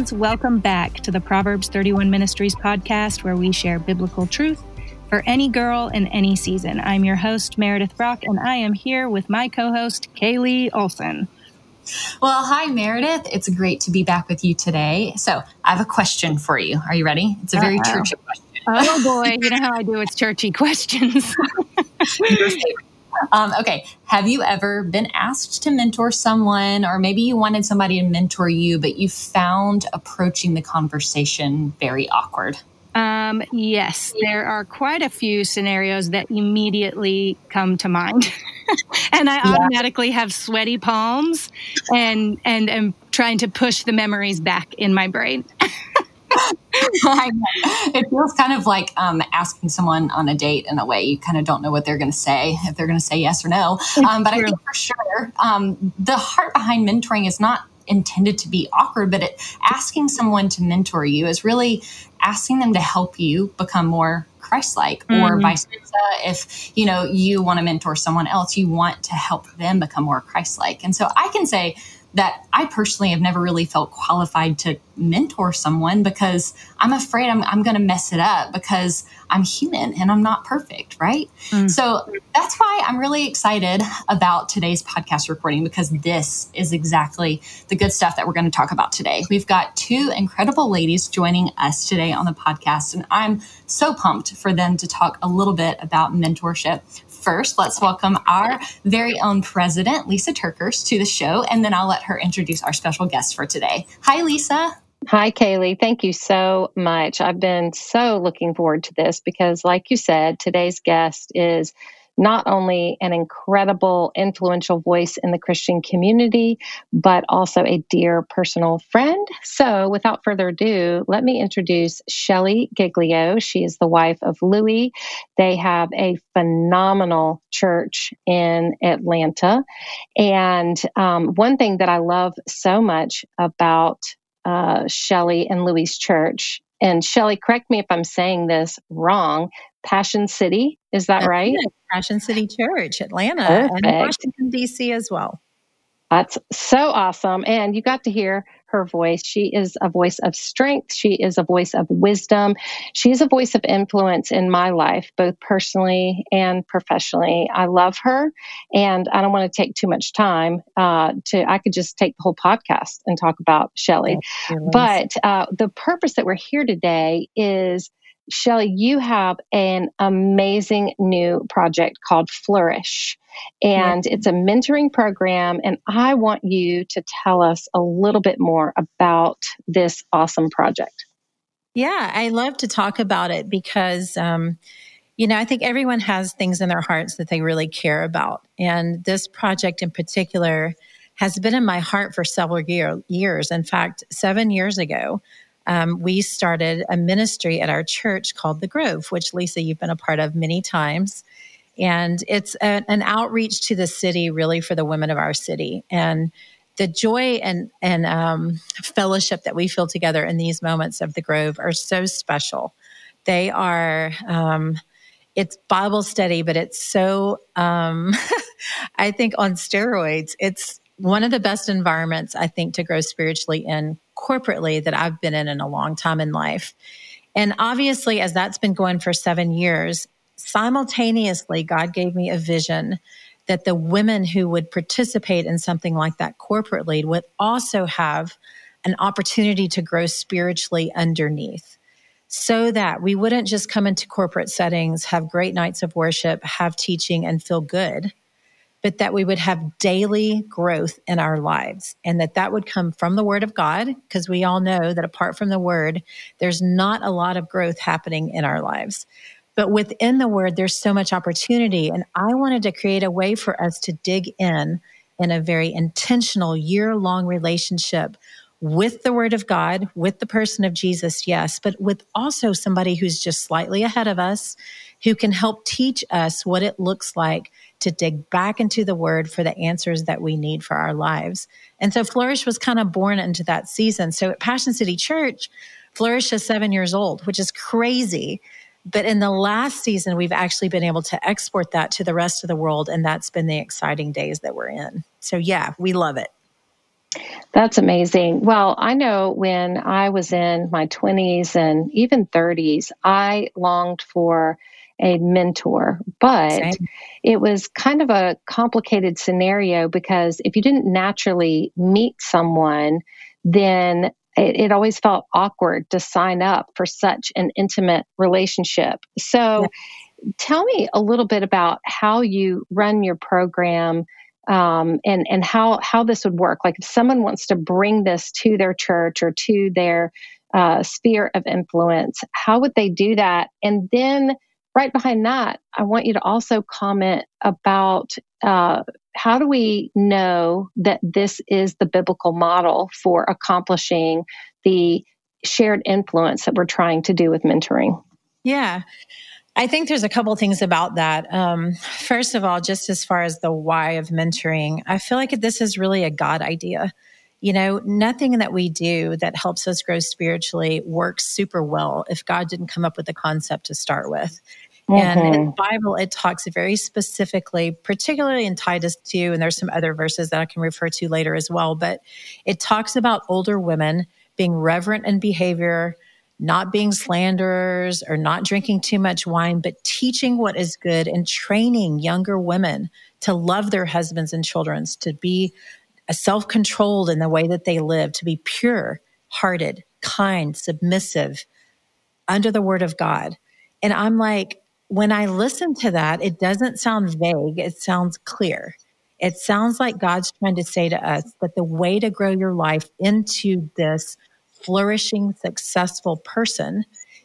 friends. Welcome back to the Proverbs 31 Ministries podcast, where we share biblical truth for any girl in any season. I'm your host, Meredith Brock, and I am here with my co host, Kaylee Olson. Well, hi, Meredith. It's great to be back with you today. So, I have a question for you. Are you ready? It's a very Uh-oh. churchy question. Oh, boy. You know how I do with churchy questions. Um, okay. Have you ever been asked to mentor someone, or maybe you wanted somebody to mentor you, but you found approaching the conversation very awkward? Um, yes, there are quite a few scenarios that immediately come to mind. and I yeah. automatically have sweaty palms and and am trying to push the memories back in my brain. it feels kind of like um, asking someone on a date in a way. You kind of don't know what they're going to say, if they're going to say yes or no. Um, but I think for sure, um, the heart behind mentoring is not intended to be awkward, but it, asking someone to mentor you is really asking them to help you become more Christ-like, mm-hmm. or vice versa. If you know you want to mentor someone else, you want to help them become more Christ-like. And so I can say that I personally have never really felt qualified to mentor someone because I'm afraid I'm, I'm going to mess it up because I'm human and I'm not perfect, right? Mm. So that's why I'm really excited about today's podcast recording because this is exactly the good stuff that we're going to talk about today. We've got two incredible ladies joining us today on the podcast, and I'm so pumped for them to talk a little bit about mentorship first, let's welcome our very own president, Lisa TerKeurst, to the show, and then I'll let her introduce our special guest for today. Hi, Lisa. Hi, Kaylee. Thank you so much. I've been so looking forward to this because, like you said, today's guest is not only an incredible, influential voice in the Christian community, but also a dear personal friend. So, without further ado, let me introduce Shelley Giglio. She is the wife of Louie. They have a phenomenal church in Atlanta. And um, one thing that I love so much about uh, Shelley and Louie's church and Shelley, correct me if I'm saying this wrong. Passion City, is that That's right? It. Passion City Church, Atlanta, Perfect. and Washington D.C. as well. That's so awesome. And you got to hear her voice. She is a voice of strength. She is a voice of wisdom. She is a voice of influence in my life, both personally and professionally. I love her, and I don't want to take too much time. Uh, to I could just take the whole podcast and talk about Shelley, but uh, the purpose that we're here today is Shelley, you have an amazing new project called Flourish, and it's a mentoring program. And I want you to tell us a little bit more about this awesome project. Yeah, I love to talk about it because, um, you know, I think everyone has things in their hearts that they really care about. And this project in particular has been in my heart for several year, years. In fact, seven years ago, um, we started a ministry at our church called The Grove, which Lisa, you've been a part of many times. And it's a, an outreach to the city, really, for the women of our city. And the joy and, and um, fellowship that we feel together in these moments of The Grove are so special. They are. Um, it's Bible study, but it's so, um, I think, on steroids. It's one of the best environments, I think, to grow spiritually in corporately that I've been in in a long time in life. And obviously, as that's been going for seven years, simultaneously, God gave me a vision that the women who would participate in something like that corporately would also have an opportunity to grow spiritually underneath so that we wouldn't just come into corporate settings, have great nights of worship, have teaching, and feel good, but that we would have daily growth in our lives and that that would come from the word of God because we all know that apart from the word there's not a lot of growth happening in our lives. But within the word there's so much opportunity and I wanted to create a way for us to dig in in a very intentional year long relationship with the word of God, with the person of Jesus, yes, but with also somebody who's just slightly ahead of us who can help teach us what it looks like to dig back into the word for the answers that we need for our lives. And so Flourish was kind of born into that season. So at Passion City Church, Flourish is seven years old, which is crazy. But in the last season, we've actually been able to export that to the rest of the world. And that's been the exciting days that we're in. So, yeah, we love it. That's amazing. Well, I know when I was in my 20s and even 30s, I longed for a mentor, but Same. it was kind of a complicated scenario because if you didn't naturally meet someone, then it, it always felt awkward to sign up for such an intimate relationship. So, yeah. tell me a little bit about how you run your program um, and and how how this would work. Like if someone wants to bring this to their church or to their uh, sphere of influence, how would they do that? And then right behind that, I want you to also comment about uh, how do we know that this is the biblical model for accomplishing the shared influence that we're trying to do with mentoring. Yeah. I think there's a couple things about that. Um, first of all, just as far as the why of mentoring, I feel like this is really a God idea. You know, nothing that we do that helps us grow spiritually works super well if God didn't come up with the concept to start with. Mm-hmm. And in the Bible, it talks very specifically, particularly in Titus 2, and there's some other verses that I can refer to later as well, but it talks about older women being reverent in behavior, not being slanderers or not drinking too much wine, but teaching what is good and training younger women to love their husbands and children, to be self controlled in the way that they live, to be pure hearted, kind, submissive, under the word of God. And I'm like, when I listen to that, it doesn't sound vague, it sounds clear. It sounds like God's trying to say to us that the way to grow your life into this flourishing, successful person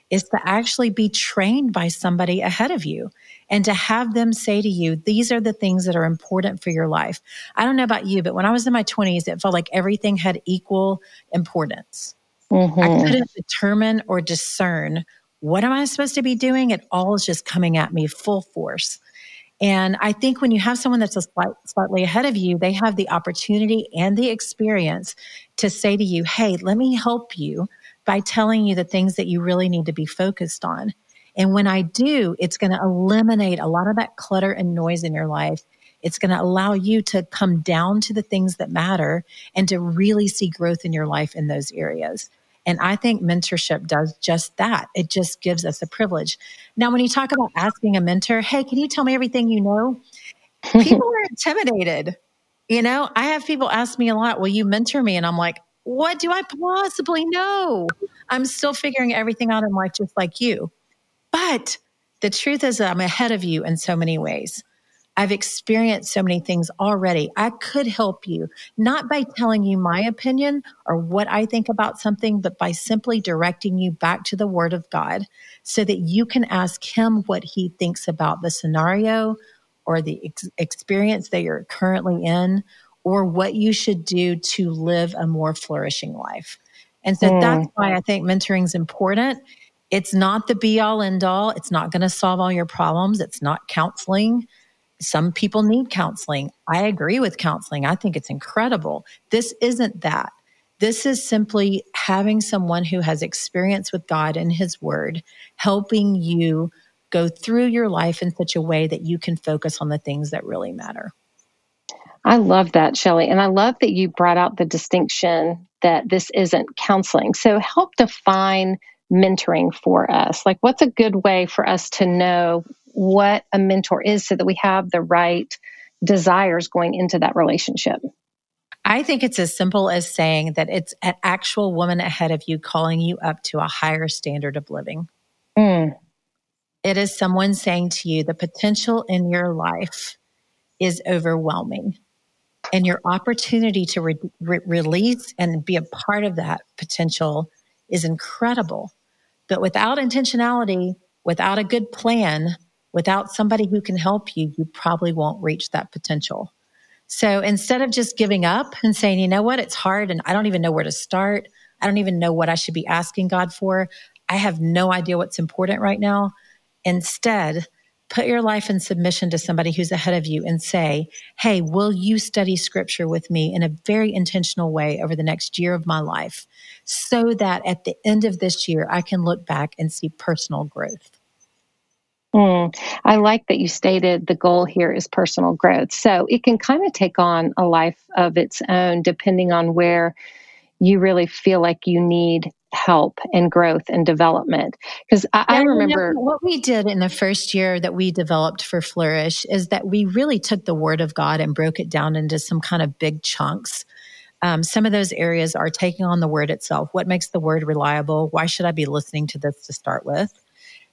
is to actually be trained by somebody ahead of you and to have them say to you, these are the things that are important for your life. I don't know about you, but when I was in my 20s, it felt like everything had equal importance. Mm-hmm. I couldn't determine or discern what am I supposed to be doing? It all is just coming at me full force. And I think when you have someone that's a slight, slightly ahead of you, they have the opportunity and the experience to say to you, Hey, let me help you by telling you the things that you really need to be focused on. And when I do, it's going to eliminate a lot of that clutter and noise in your life. It's going to allow you to come down to the things that matter and to really see growth in your life in those areas. And I think mentorship does just that. It just gives us a privilege. Now, when you talk about asking a mentor, hey, can you tell me everything you know? People are intimidated. You know, I have people ask me a lot, will you mentor me? And I'm like, what do I possibly know? I'm still figuring everything out in life just like you. But the truth is, I'm ahead of you in so many ways. I've experienced so many things already. I could help you, not by telling you my opinion or what I think about something, but by simply directing you back to the Word of God so that you can ask Him what He thinks about the scenario or the ex- experience that you're currently in or what you should do to live a more flourishing life. And so mm. that's why I think mentoring is important. It's not the be all end all. It's not going to solve all your problems. It's not counseling some people need counseling. I agree with counseling. I think it's incredible. This isn't that. This is simply having someone who has experience with God and His Word helping you go through your life in such a way that you can focus on the things that really matter. I love that, Shelley. And I love that you brought out the distinction that this isn't counseling. So help define mentoring for us. Like, what's a good way for us to know what a mentor is so that we have the right desires going into that relationship? I think it's as simple as saying that it's an actual woman ahead of you calling you up to a higher standard of living. Mm. It is someone saying to you, the potential in your life is overwhelming. And your opportunity to re- re- release and be a part of that potential is incredible. But without intentionality, without a good plan, without somebody who can help you, you probably won't reach that potential. So instead of just giving up and saying, you know what, it's hard and I don't even know where to start, I don't even know what I should be asking God for, I have no idea what's important right now. Instead, put your life in submission to somebody who's ahead of you and say, Hey, will you study scripture with me in a very intentional way over the next year of my life so that at the end of this year, I can look back and see personal growth? Mm, I like that you stated the goal here is personal growth. So it can kind of take on a life of its own depending on where you really feel like you need help and growth and development. Because I, yeah, I, remember you know, what we did in the first year that we developed for Flourish is that we really took the Word of God and broke it down into some kind of big chunks. Um, some of those areas are taking on the Word itself. What makes the Word reliable? Why should I be listening to this to start with?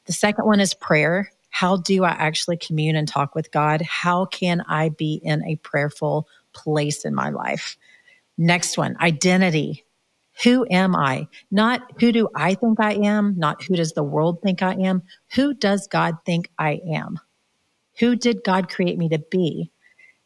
The second one is prayer. How do I actually commune and talk with God? How can I be in a prayerful place in my life? Next one, identity. Who am I? Not who do I think I am, not who does the world think I am. Who does God think I am? Who did God create me to be?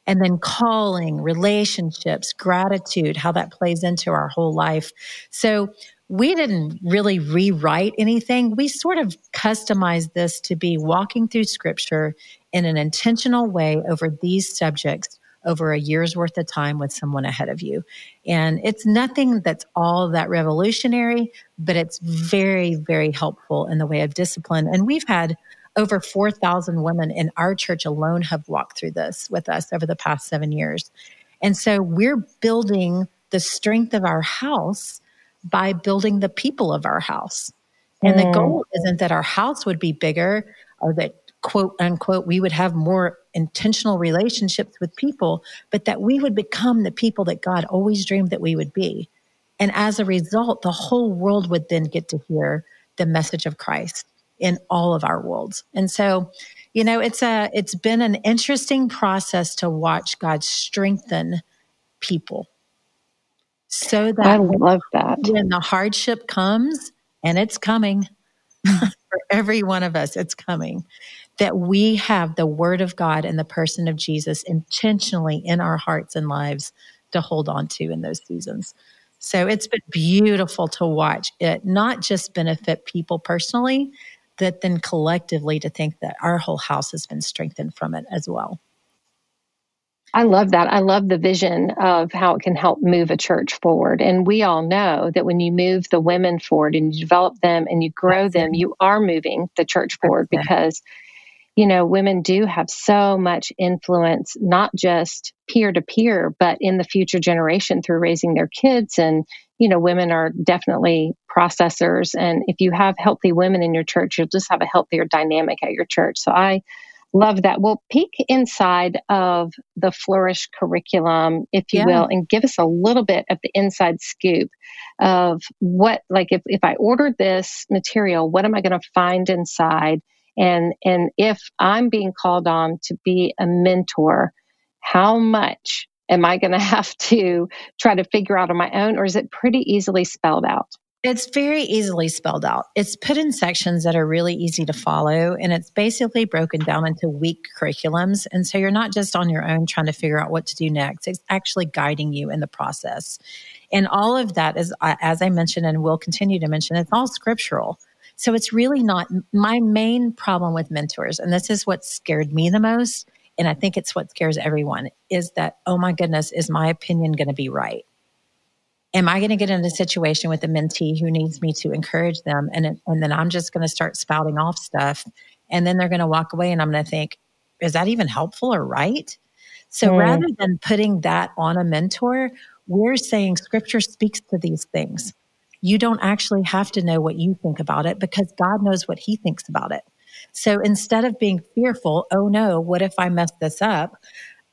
And then calling, relationships, gratitude, how that plays into our whole life. So we didn't really rewrite anything. We sort of customized this to be walking through scripture in an intentional way over these subjects over a year's worth of time with someone ahead of you. And it's nothing that's all that revolutionary, but it's very, very helpful in the way of discipline. And we've had over 4,000 women in our church alone have walked through this with us over the past seven years. And so we're building the strength of our house by building the people of our house. And mm. the goal isn't that our house would be bigger or that quote unquote we would have more intentional relationships with people, but that we would become the people that God always dreamed that we would be. And as a result, the whole world would then get to hear the message of Christ in all of our worlds. And so, you know, it's a it's been an interesting process to watch God strengthen people so that I love that. When the hardship comes, and it's coming for every one of us, it's coming, that we have the word of God and the person of Jesus intentionally in our hearts and lives to hold on to in those seasons. So it's been beautiful to watch it not just benefit people personally, but then collectively to think that our whole house has been strengthened from it as well. I love that. I love the vision of how it can help move a church forward. And we all know that when you move the women forward and you develop them and you grow them, you are moving the church forward because, you know, women do have so much influence, not just peer to peer, but in the future generation through raising their kids. And, you know, women are definitely processors. And if you have healthy women in your church, you'll just have a healthier dynamic at your church. So I, Love that. Well, peek inside of the Flourish curriculum, if you yeah. will, and give us a little bit of the inside scoop of what, like, if, if I ordered this material, what am I going to find inside? And, and if I'm being called on to be a mentor, how much am I going to have to try to figure out on my own, or is it pretty easily spelled out? It's very easily spelled out. It's put in sections that are really easy to follow, and it's basically broken down into week curriculums. And so you're not just on your own trying to figure out what to do next, it's actually guiding you in the process. And all of that is, uh, as I mentioned and will continue to mention, it's all scriptural. So it's really not my main problem with mentors, and this is what scared me the most. And I think it's what scares everyone is that, oh my goodness, is my opinion going to be right? am I going to get in a situation with a mentee who needs me to encourage them? And, and then I'm just going to start spouting off stuff. And then they're going to walk away and I'm going to think, is that even helpful or right? So mm. rather than putting that on a mentor, we're saying scripture speaks to these things. You don't actually have to know what you think about it because God knows what he thinks about it. So instead of being fearful, oh no, what if I mess this up?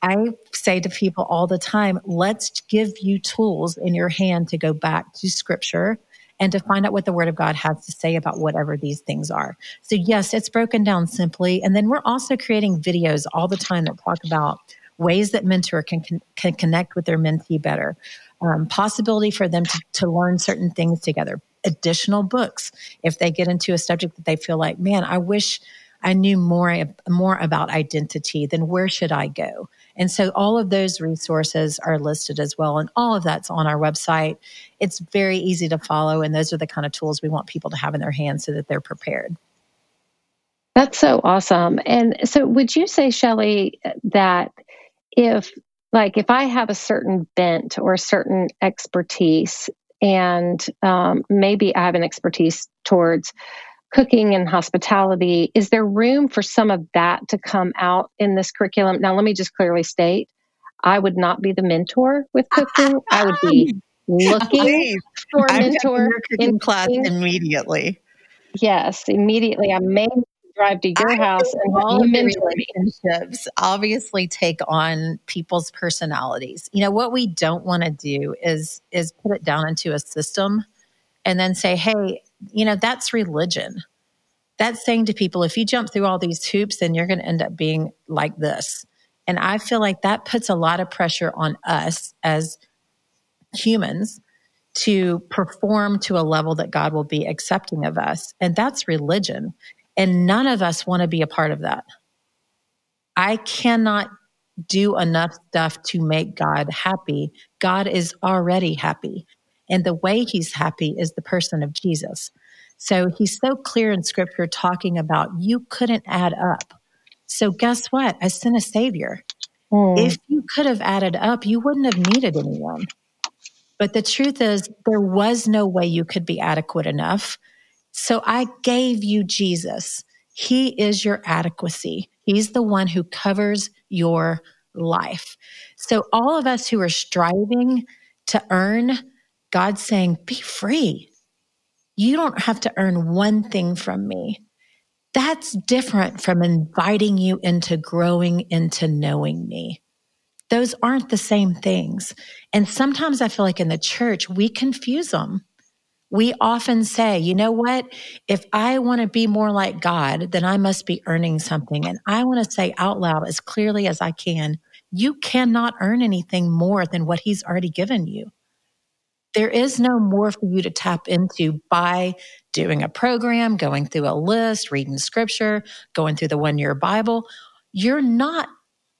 I say to people all the time, let's give you tools in your hand to go back to scripture and to find out what the word of God has to say about whatever these things are. So, yes, it's broken down simply. And then we're also creating videos all the time that talk about ways that mentor can, can, can connect with their mentee better, um, possibility for them to, to learn certain things together, additional books if they get into a subject that they feel like, man, I wish I knew more, more about identity, then where should I go? And so all of those resources are listed as well. And all of that's on our website. It's very easy to follow. And those are the kind of tools we want people to have in their hands so that they're prepared. That's so awesome. And so would you say, Shelley, that if like if I have a certain bent or a certain expertise, and um, maybe I have an expertise towards cooking and hospitality. Is there room for some of that to come out in this curriculum? Now, let me just clearly state I would not be the mentor with cooking. I would be looking for a I'm mentor in class immediately. Yes, immediately. I may drive to your I house and all of the relationships obviously take on people's personalities. You know what we don't want to do is is put it down into a system and then say, "Hey, you know, that's religion." That's saying to people, if you jump through all these hoops, then you're going to end up being like this. And I feel like that puts a lot of pressure on us as humans to perform to a level that God will be accepting of us. And that's religion. And none of us want to be a part of that. I cannot do enough stuff to make God happy. God is already happy. And the way he's happy is the person of Jesus. So he's so clear in scripture talking about you couldn't add up. So guess what? I sent a savior. Mm. If you could have added up, you wouldn't have needed anyone. But the truth is, there was no way you could be adequate enough. So I gave you Jesus. He is your adequacy. He's the one who covers your life. So all of us who are striving to earn, God's saying, be free. You don't have to earn one thing from me. That's different from inviting you into growing into knowing me. Those aren't the same things. And sometimes I feel like in the church, we confuse them we often say, you know what? If I want to be more like God, then I must be earning something. And I want to say out loud as clearly as I can, you cannot earn anything more than what He's already given you. There is no more for you to tap into by doing a program, going through a list, reading scripture, going through the one year Bible. You're not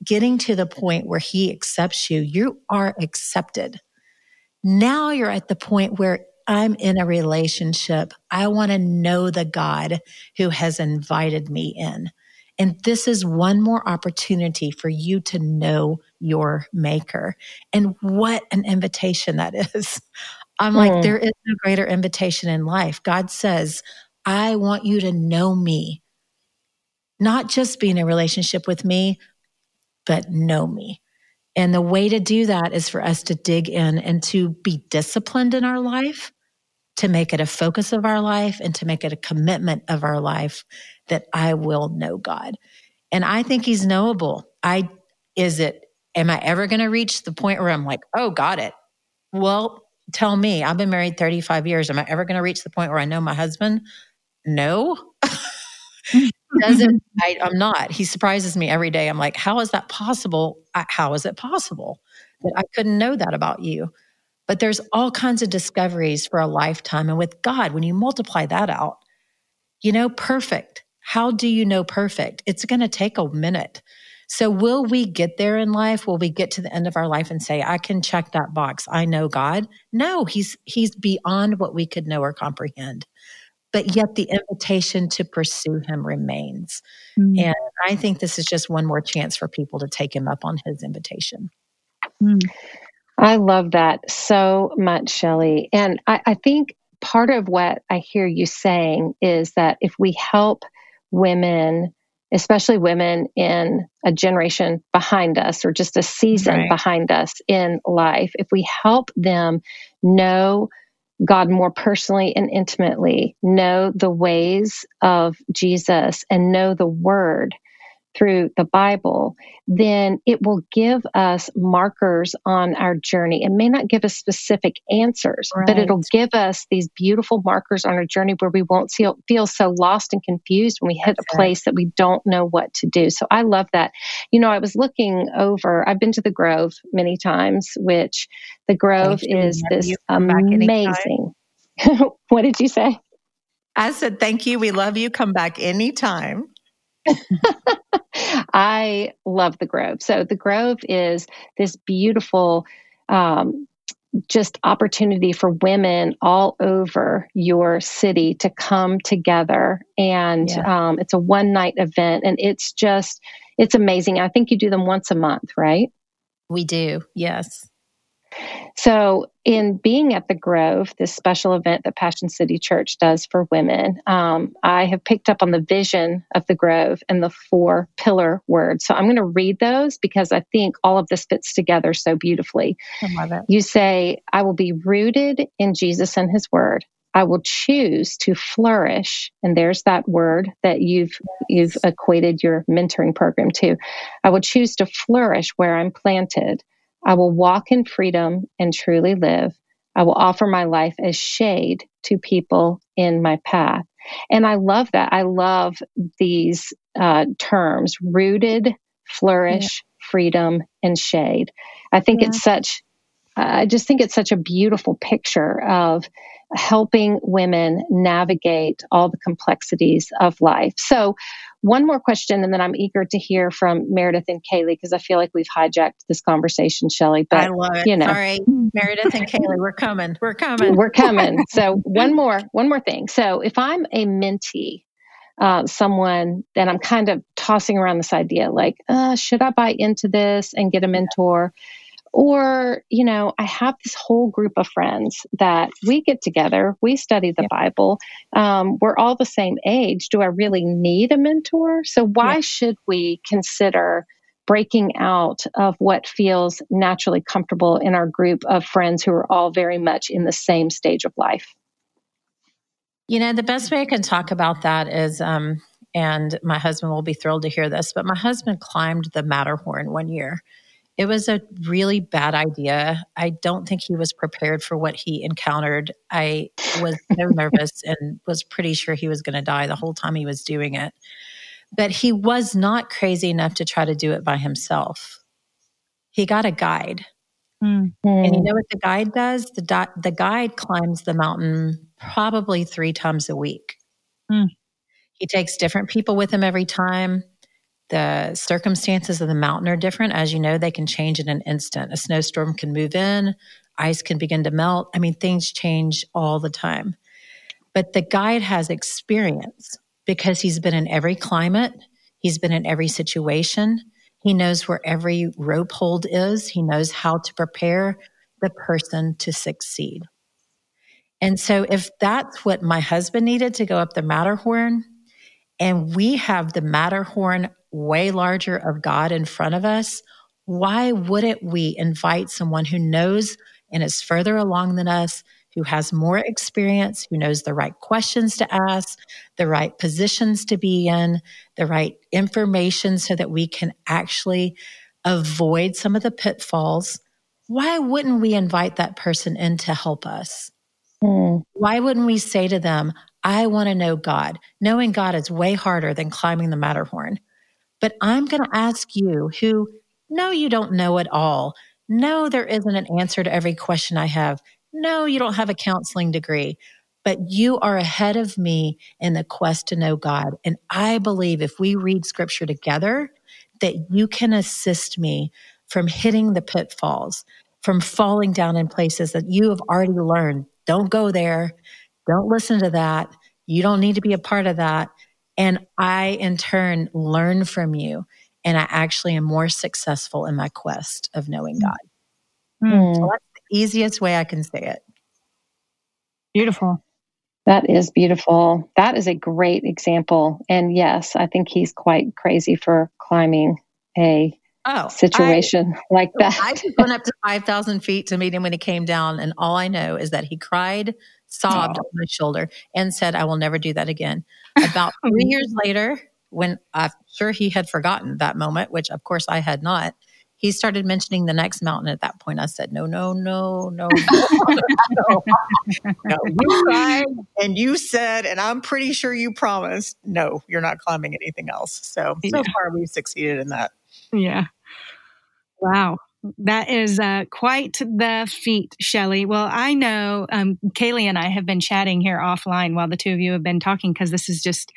getting to the point where He accepts you. You are accepted. Now you're at the point where I'm in a relationship. I want to know the God who has invited me in. And this is one more opportunity for you to know your maker. And what an invitation that is. I'm like, mm. there is no greater invitation in life. God says, I want you to know me, not just be in a relationship with me, but know me. And the way to do that is for us to dig in and to be disciplined in our life, to make it a focus of our life, and to make it a commitment of our life that I will know God. And I think He's knowable. I, is it, am I ever going to reach the point where I'm like, oh, got it? Well, tell me, I've been married 35 years. Am I ever going to reach the point where I know my husband? No. doesn't I, am not he surprises me every day i'm like how is that possible how is it possible that i couldn't know that about you but there's all kinds of discoveries for a lifetime and with god when you multiply that out you know perfect how do you know perfect it's going to take a minute so will we get there in life will we get to the end of our life and say i can check that box i know god no he's he's beyond what we could know or comprehend but yet the invitation to pursue him remains. Mm. And I think this is just one more chance for people to take him up on his invitation. Mm. I love that so much, Shelley. And I, I think part of what I hear you saying is that if we help women, especially women in a generation behind us or just a season right. behind us in life, if we help them know God more personally and intimately, know the ways of Jesus, and know the Word, through the Bible, then it will give us markers on our journey. It may not give us specific answers, right. but it'll give us these beautiful markers on our journey where we won't feel, feel so lost and confused when we hit That's a place that we don't know what to do. So I love that. You know, I was looking over, I've been to the Grove many times, which the Grove is this amazing. what did you say? I said, thank you. We love you. Come back anytime. I love the Grove. So the Grove is this beautiful, um, just opportunity for women all over your city to come together, and yeah. um, it's a one night event, and it's just it's amazing. I think you do them once a month, right? We do, yes. So, in being at the Grove, this special event that Passion City Church does for women, um, I have picked up on the vision of the Grove and the four pillar words. So, I'm going to read those because I think all of this fits together so beautifully. I love it. You say, I will be rooted in Jesus and his word. I will choose to flourish. And there's that word that you've you've equated your mentoring program to. I will choose to flourish where I'm planted. I will walk in freedom and truly live. I will offer my life as shade to people in my path. And I love that. I love these uh, terms rooted, flourish, yeah. freedom, and shade. I think yeah. it's such, I just think it's such a beautiful picture of helping women navigate all the complexities of life. So, one more question, and then I'm eager to hear from Meredith and Kaylee because I feel like we've hijacked this conversation, Shelley. But I love it. You know, sorry, Meredith and Kaylee, we're coming. We're coming. We're coming. so one more, one more thing. So if I'm a mentee, uh, someone that I'm kind of tossing around this idea, like, uh, should I buy into this and get a mentor? Or, you know, I have this whole group of friends that we get together, we study the yeah. Bible, um, we're all the same age. Do I really need a mentor? So, why yeah. should we consider breaking out of what feels naturally comfortable in our group of friends who are all very much in the same stage of life? You know, the best way I can talk about that is, um, and my husband will be thrilled to hear this, but my husband climbed the Matterhorn one year. It was a really bad idea. I don't think he was prepared for what he encountered. I was so nervous and was pretty sure he was going to die the whole time he was doing it. But he was not crazy enough to try to do it by himself. He got a guide. Mm-hmm. And you know what the guide does? The, do- the guide climbs the mountain probably three times a week. Mm. He takes different people with him every time. The circumstances of the mountain are different. As you know, they can change in an instant. A snowstorm can move in, ice can begin to melt. I mean, things change all the time. But the guide has experience because he's been in every climate, he's been in every situation. He knows where every rope hold is, he knows how to prepare the person to succeed. And so, if that's what my husband needed to go up the Matterhorn, and we have the Matterhorn way larger of God in front of us, why wouldn't we invite someone who knows and is further along than us, who has more experience, who knows the right questions to ask, the right positions to be in, the right information so that we can actually avoid some of the pitfalls? Why wouldn't we invite that person in to help us? Mm. Why wouldn't we say to them, I want to know God? Knowing God is way harder than climbing the Matterhorn. But I'm going to ask you who no, you don't know it all. No, there isn't an answer to every question I have. No, you don't have a counseling degree, but you are ahead of me in the quest to know God. And I believe if we read scripture together, that you can assist me from hitting the pitfalls, from falling down in places that you have already learned. Don't go there. Don't listen to that. You don't need to be a part of that. And I, in turn, learn from you. And I actually am more successful in my quest of knowing God. Mm. So that's the easiest way I can say it. Beautiful. That is beautiful. That is a great example. And yes, I think he's quite crazy for climbing a oh, situation I, like that. I went up to 5,000 feet to meet him when he came down. And all I know is that he cried, sobbed oh. on my shoulder, and said, I will never do that again. About three years later, when I'm sure he had forgotten that moment, which of course I had not, he started mentioning the next mountain. At that point, I said, "No, no, no, no, no, no. You cried and you said, and I'm pretty sure you promised, no, you're not climbing anything else." So yeah. so far, we've succeeded in that. Yeah. Wow. That is uh, quite the feat, Shelley. Well, I know um, Kaylee and I have been chatting here offline while the two of you have been talking because this is just,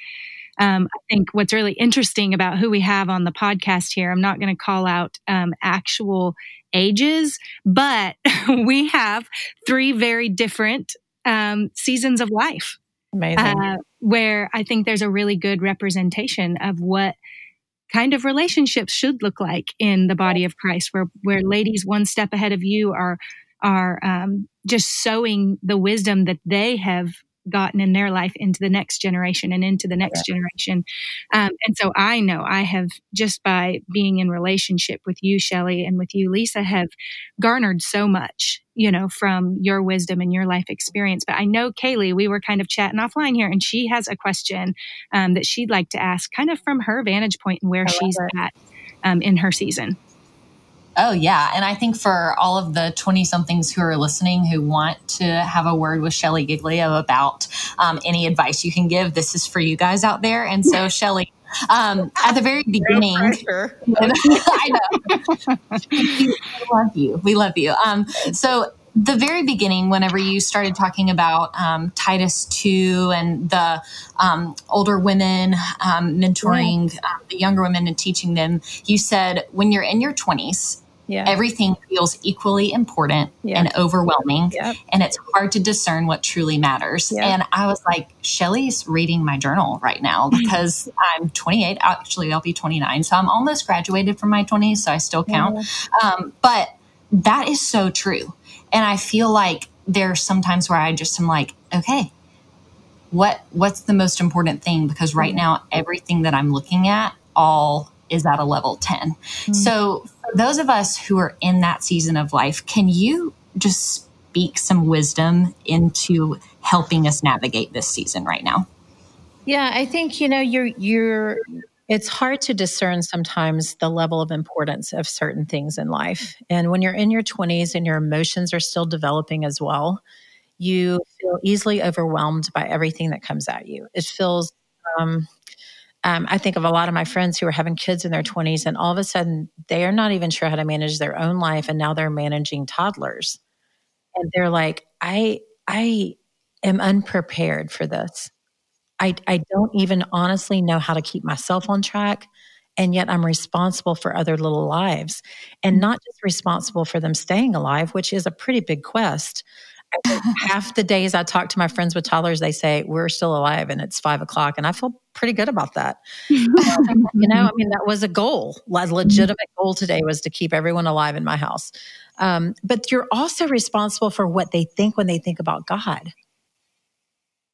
um, I think, what's really interesting about who we have on the podcast here. I'm not going to call out um, actual ages, but we have three very different um, seasons of life. Amazing. Uh, where I think there's a really good representation of what kind of relationships should look like in the body of Christ, where where ladies one step ahead of you are are um, just sowing the wisdom that they have gotten in their life into the next generation and into the next yeah. generation. Um, and so I know I have just by being in relationship with you, Shelley, and with you, Lisa, have garnered so much, you know, from your wisdom and your life experience. But I know Kaylee, we were kind of chatting offline here, and she has a question um, that she'd like to ask, kind of from her vantage point and where she's it. at um, in her season. Oh, yeah. And I think for all of the 20 somethings who are listening who want to have a word with Shelley Giglio about um, any advice you can give, this is for you guys out there. And so, Shelley, um, at the very beginning, I know. we love you. We love you. Um, so, the very beginning, whenever you started talking about um, Titus 2 and the um, older women um, mentoring. Um, the younger women and teaching them, you said when you're in your 20s, yeah. Everything feels equally important yeah. and overwhelming. Yep. And it's hard to discern what truly matters. Yep. And I was like, Shelley's reading my journal right now because I'm 28. Actually, I'll be 29. So I'm almost graduated from my 20s. So I still count. Yeah. Um, but that is so true. And I feel like there there's sometimes where I just am like, okay, what what's the most important thing? Because right now, everything that I'm looking at all is at a level 10. Mm-hmm. So for those of us who are in that season of life, can you just speak some wisdom into helping us navigate this season right now? Yeah, I think you know you're you're it's hard to discern sometimes the level of importance of certain things in life. And when you're in your 20s and your emotions are still developing as well, you feel easily overwhelmed by everything that comes at you. It feels um, um, I think of a lot of my friends who are having kids in their 20s, and all of a sudden they are not even sure how to manage their own life, and now they're managing toddlers, and they're like, "I, I am unprepared for this. I, I don't even honestly know how to keep myself on track." And yet, I'm responsible for other little lives and not just responsible for them staying alive, which is a pretty big quest, half the days I talk to my friends with toddlers, they say, We're still alive and it's five o'clock. And I feel pretty good about that. you know, I mean, that was a goal. A legitimate goal today was to keep everyone alive in my house. Um, but you're also responsible for what they think when they think about God.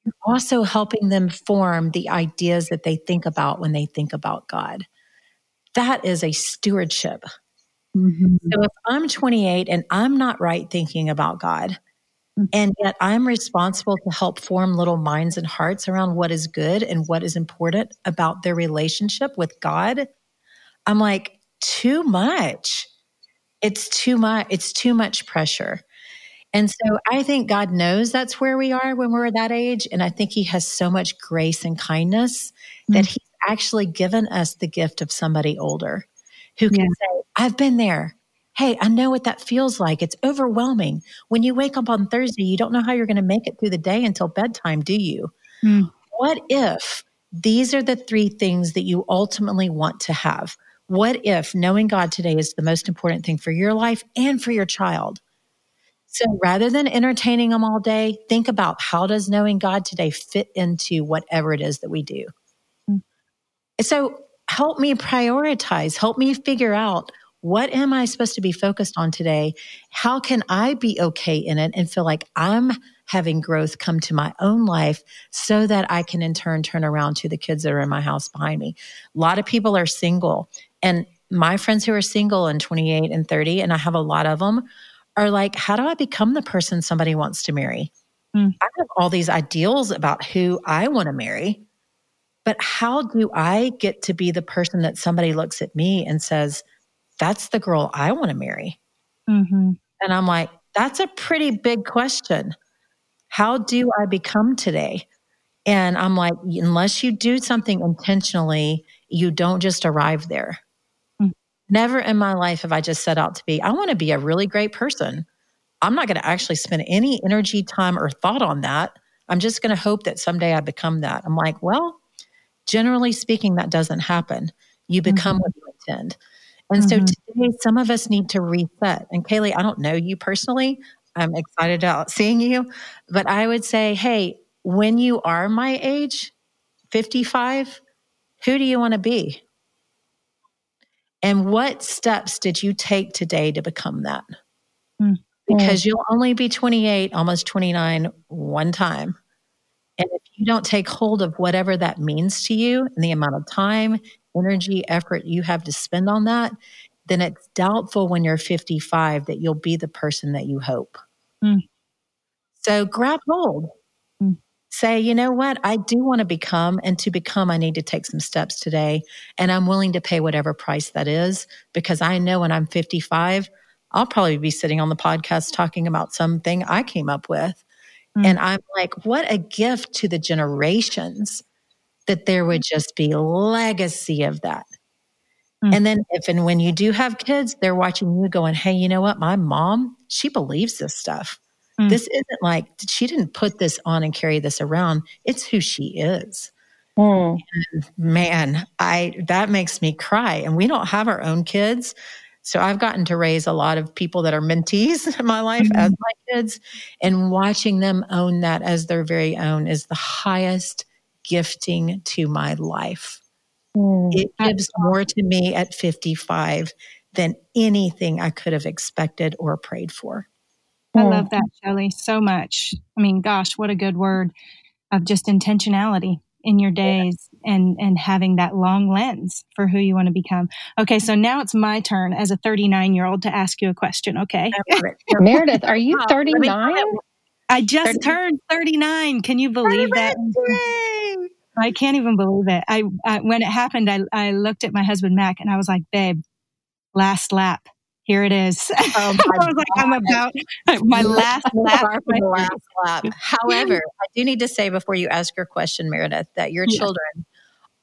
You're also helping them form the ideas that they think about when they think about God. That is a stewardship. Mm-hmm. So if I'm 28 and I'm not right thinking about God, and yet I'm responsible to help form little minds and hearts around what is good and what is important about their relationship with God. I'm like, too much. It's too much. It's too much pressure. And so I think God knows that's where we are when we're at that age. And I think He has so much grace and kindness mm-hmm. that He's actually given us the gift of somebody older who can yeah. say, I've been there. Hey, I know what that feels like. It's overwhelming. When you wake up on Thursday, you don't know how you're going to make it through the day until bedtime, do you? Mm. What if these are the three things that you ultimately want to have? What if knowing God today is the most important thing for your life and for your child? So rather than entertaining them all day, think about how does knowing God today fit into whatever it is that we do? Mm. So help me prioritize, help me figure out what am I supposed to be focused on today? How can I be okay in it and feel like I'm having growth come to my own life so that I can in turn turn around to the kids that are in my house behind me? A lot of people are single and my friends who are single and 28 and 30, and I have a lot of them, are like, how do I become the person somebody wants to marry? Mm. I have all these ideals about who I want to marry, but how do I get to be the person that somebody looks at me and says, that's the girl I want to marry. Mm-hmm. And I'm like, that's a pretty big question. How do I become today? And I'm like, unless you do something intentionally, you don't just arrive there. Mm-hmm. Never in my life have I just set out to be, I want to be a really great person. I'm not going to actually spend any energy, time, or thought on that. I'm just going to hope that someday I become that. I'm like, well, generally speaking, that doesn't happen. You become mm-hmm. what you intend. And mm-hmm. so today, some of us need to reset. And Kaylee, I don't know you personally. I'm excited about seeing you. But I would say, hey, when you are my age, 55, who do you want to be? And what steps did you take today to become that? Mm. because you'll only be 28, almost 29 one time. And if you don't take hold of whatever that means to you and the amount of time, energy, effort you have to spend on that, then it's doubtful when you're 55 that you'll be the person that you hope. Mm. So grab hold. Mm. Say, you know what? I do want to become, and to become, I need to take some steps today. And I'm willing to pay whatever price that is because I know when I'm 55, I'll probably be sitting on the podcast talking about something I came up with. Mm. And I'm like, what a gift to the generations that there would just be legacy of that. Mm. And then if and when you do have kids, they're watching you going, hey, you know what? My mom, she believes this stuff. Mm. This isn't like she didn't put this on and carry this around. It's who she is. Mm. man, I that makes me cry. And we don't have our own kids. So I've gotten to raise a lot of people that are mentees in my life mm-hmm. as my kids, and watching them own that as their very own is the highest gifting to my life. Mm, it gives more to me at 55 than anything I could have expected or prayed for. I love that, Shelley, so much. I mean, gosh, what a good word of just intentionality in your days and and having that long lens for who you want to become. Okay, so now it's my turn as a 39 year old to ask you a question. Okay, Meredith, are you 39? I just 30. turned 39. Can you believe that? I can't even believe it. I, I when it happened, I I looked at my husband Mac and I was like, "Babe, last lap." here it is. Oh I was like, I'm about my last lap. My last lap. However, I do need to say before you ask your question, Meredith, that your yeah. children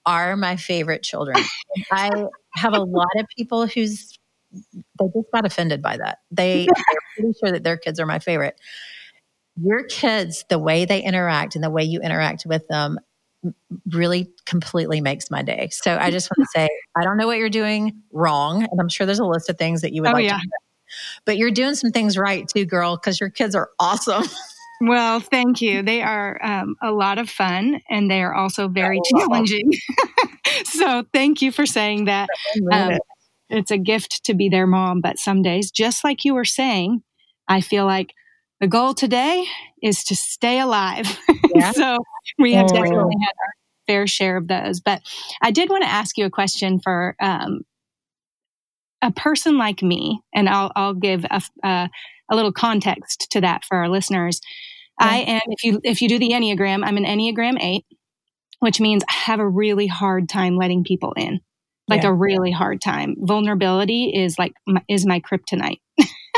are my favorite children. I have a lot of people who's they just got offended by that. They are pretty sure that their kids are my favorite. Your kids, the way they interact and the way you interact with them, really completely makes my day. So I just want to say, I don't know what you're doing wrong. And I'm sure there's a list of things that you would oh, like yeah. to do. But you're doing some things right too, girl, because your kids are awesome. Well, thank you. They are um, a lot of fun and they are also very oh, challenging. so thank you for saying that. Um, it's a gift to be their mom, but some days, just like you were saying, I feel like the goal today is to stay alive. Yeah. so we have definitely had our fair share of those. But I did want to ask you a question for um, a person like me, and I'll, I'll give a, uh, a little context to that for our listeners. Yeah. I am, if you if you do the Enneagram, I'm an Enneagram eight, which means I have a really hard time letting people in, like yeah. a really hard time. Vulnerability is like my, is my kryptonite.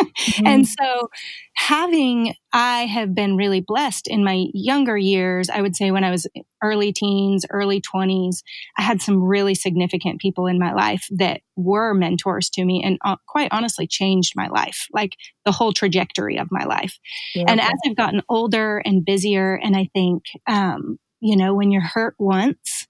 mm-hmm. And so having, I have been really blessed in my younger years. I would say when I was early teens, early 20s, I had some really significant people in my life that were mentors to me and uh, quite honestly changed my life, like the whole trajectory of my life. Yeah. And as I've gotten older and busier, and I think, um, you know, when you're hurt once,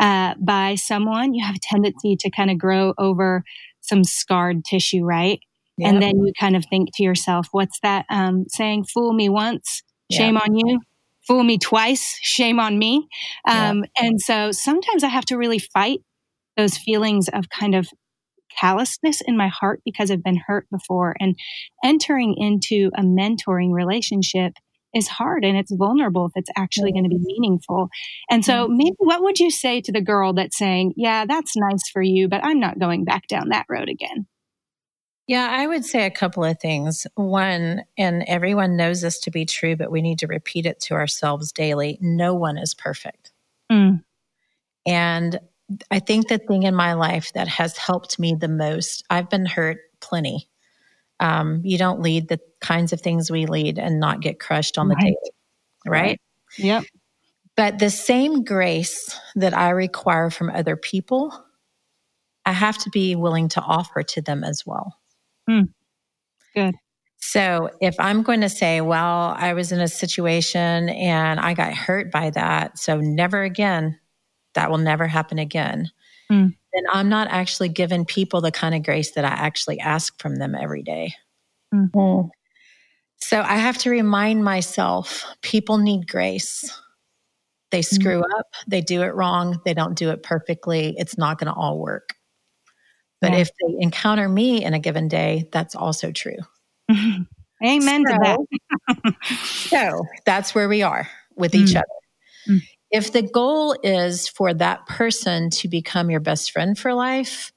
uh, by someone, you have a tendency to kind of grow over some scarred tissue, right? Yep. And then you kind of think to yourself, what's that um, saying? Fool me once, shame yep. on you. Fool me twice, shame on me. Um, yep. And so sometimes I have to really fight those feelings of kind of callousness in my heart because I've been hurt before. And entering into a mentoring relationship is hard and it's vulnerable if it's actually going to be meaningful. And so, maybe what would you say to the girl that's saying, Yeah, that's nice for you, but I'm not going back down that road again? Yeah, I would say a couple of things. One, and everyone knows this to be true, but we need to repeat it to ourselves daily no one is perfect. Mm. And I think the thing in my life that has helped me the most, I've been hurt plenty. Um, you don't lead the kinds of things we lead and not get crushed on right. the daily, right? right? Yep. But the same grace that I require from other people, I have to be willing to offer to them as well. Mm. Good. So if I'm going to say, well, I was in a situation and I got hurt by that, so never again, that will never happen again, mm. then I'm not actually giving people the kind of grace that I actually ask from them every day. Mm-hmm. So I have to remind myself people need grace. They screw mm-hmm. up, they do it wrong, they don't do it perfectly. It's not going to all work. But yeah. if they encounter me in a given day, that's also true. Amen so, to that. so that's where we are with mm. each other. Mm. If the goal is for that person to become your best friend for life,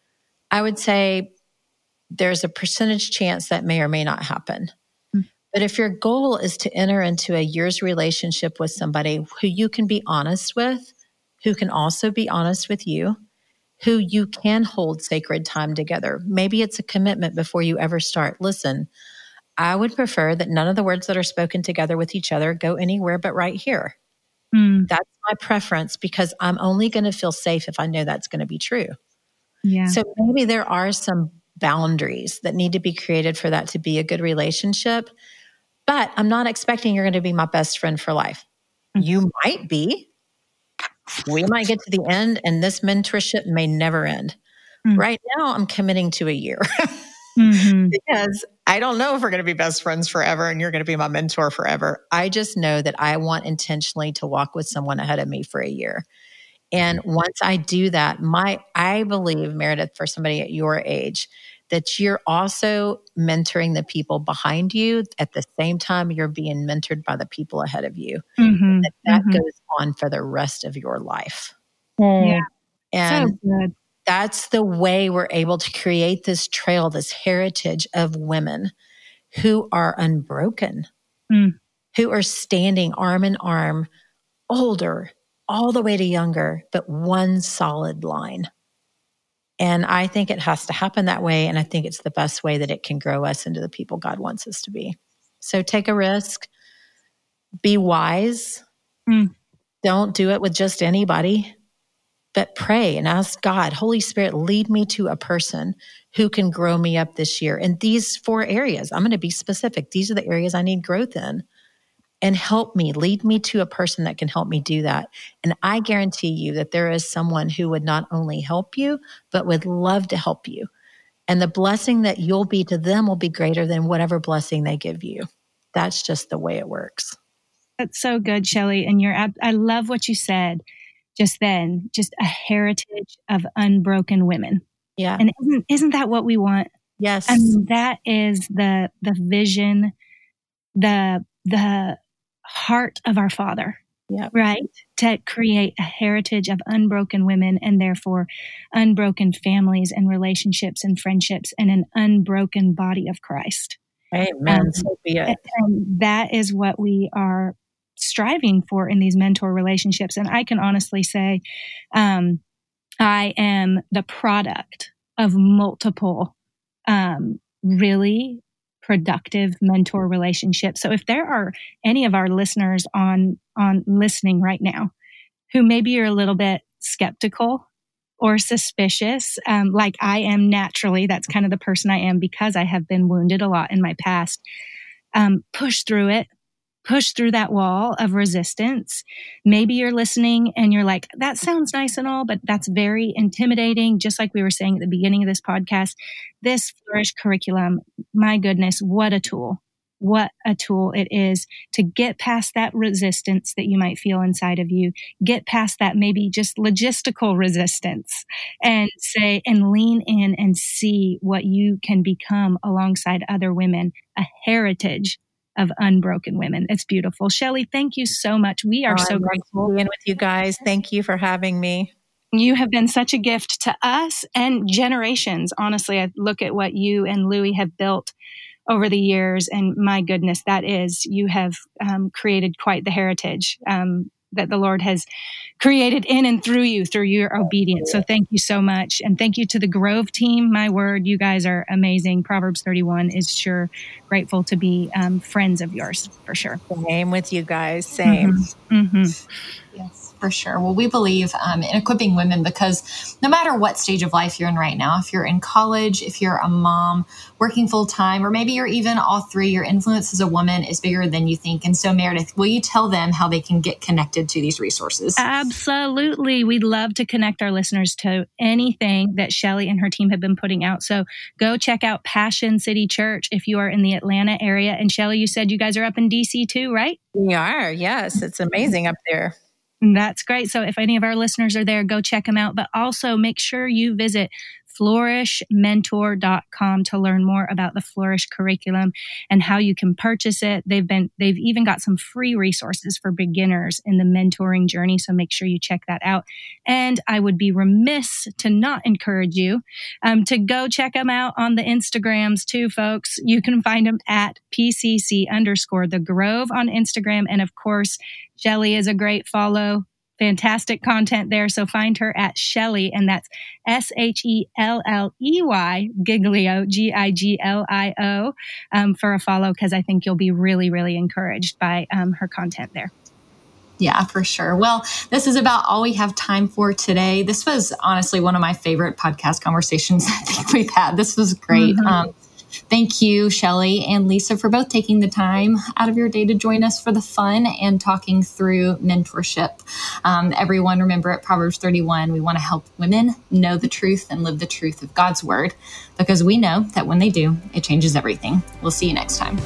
I would say there's a percentage chance that may or may not happen. Mm. But if your goal is to enter into a year's relationship with somebody who you can be honest with, who can also be honest with you, who you can hold sacred time together, maybe it's a commitment before you ever start. Listen, I would prefer that none of the words that are spoken together with each other go anywhere but right here. Mm. That's my preference because I'm only going to feel safe if I know that's going to be true. Yeah. So maybe there are some boundaries that need to be created for that to be a good relationship. But I'm not expecting you're going to be my best friend for life. Mm. You might be. We might get to the end and this mentorship may never end. Mm. Right now, I'm committing to a year. mm-hmm. because I don't know if we're going to be best friends forever and you're going to be my mentor forever. I just know that I want intentionally to walk with someone ahead of me for a year. And mm-hmm. once I do that, my I believe Meredith for somebody at your age that you're also mentoring the people behind you at the same time you're being mentored by the people ahead of you. Mm-hmm. That, that mm-hmm. goes on for the rest of your life. Yeah. And so that's the way we're able to create this trail, this heritage of women who are unbroken, mm. who are standing arm in arm, older, all the way to younger, but one solid line. And I think it has to happen that way. And I think it's the best way that it can grow us into the people God wants us to be. So take a risk, be wise. Mm. Don't do it with just anybody but pray and ask God, Holy Spirit, lead me to a person who can grow me up this year in these four areas. I'm going to be specific. These are the areas I need growth in. And help me, lead me to a person that can help me do that. And I guarantee you that there is someone who would not only help you, but would love to help you. And the blessing that you'll be to them will be greater than whatever blessing they give you. That's just the way it works. That's so good, Shelley. And you're, I love what you said just then, just a heritage of unbroken women. Yeah. And isn't, isn't that what we want? Yes. I mean, that is the, the vision, the, the heart of our Father. Yeah. Right. To create a heritage of unbroken women and therefore unbroken families and relationships and friendships and an unbroken body of Christ. Amen. Um, so be it. And that is what we are striving for in these mentor relationships. And I can honestly say, um, I am the product of multiple um, really productive mentor relationship. So if there are any of our listeners on on listening right now who maybe you're a little bit skeptical or suspicious, um, like I am naturally, that's kind of the person I am because I have been wounded a lot in my past. Um, push through it, push through that wall of resistance. Maybe you're listening and you're like, that sounds nice and all, but that's very intimidating. Just like we were saying at the beginning of this podcast, this Flourish curriculum, my goodness, what a tool. What a tool it is to get past that resistance that you might feel inside of you, get past that maybe just logistical resistance and say, and lean in and see what you can become alongside other women, a heritage of unbroken women. It's beautiful. Shelley, thank you so much. We are oh, so grateful being with you guys. Thank you for having me. You have been such a gift to us and generations. Honestly, I look at what you and Louie have built over the years, and my goodness, that is, you have um, created quite the heritage. Um, that the Lord has created in and through you through your obedience. So thank you so much. And thank you to the Grove team. My word, you guys are amazing. Proverbs 31 is sure grateful to be um, friends of yours for sure. Same with you guys. Same. Mm-hmm. Mm-hmm. Yes for sure. Well, we believe um, in equipping women because no matter what stage of life you're in right now, if you're in college, if you're a mom working full time, or maybe you're even all three, your influence as a woman is bigger than you think. And so, Meredith, will you tell them how they can get connected to these resources? Absolutely. We'd love to connect our listeners to anything that Shelley and her team have been putting out. So go check out Passion City Church if you are in the Atlanta area. And Shelley, you said you guys are up in DC too, right? We are. Yes. It's amazing up there. That's great. So if any of our listeners are there, go check them out. But also make sure you visit flourishmentor.com to learn more about the Flourish curriculum and how you can purchase it. They've been, they've even got some free resources for beginners in the mentoring journey. So make sure you check that out. And I would be remiss to not encourage you um, to go check them out on the Instagrams too, folks. You can find them at PCC underscore the Grove on Instagram. And of course, Shelley is a great follow fantastic content there. So find her at Shelley, and that's S H E L L E Y Giglio, G I G L I O, um, for a follow because I think you'll be really, really encouraged by um, her content there. Yeah, for sure. Well, this is about all we have time for today. This was honestly one of my favorite podcast conversations I think we've had. This was great. Mm-hmm. Um, Thank you, Shelley and Lisa, for both taking the time out of your day to join us for the fun and talking through mentorship. Um, everyone, remember at Proverbs 31, we want to help women know the truth and live the truth of God's word because we know that when they do, it changes everything. We'll see you next time.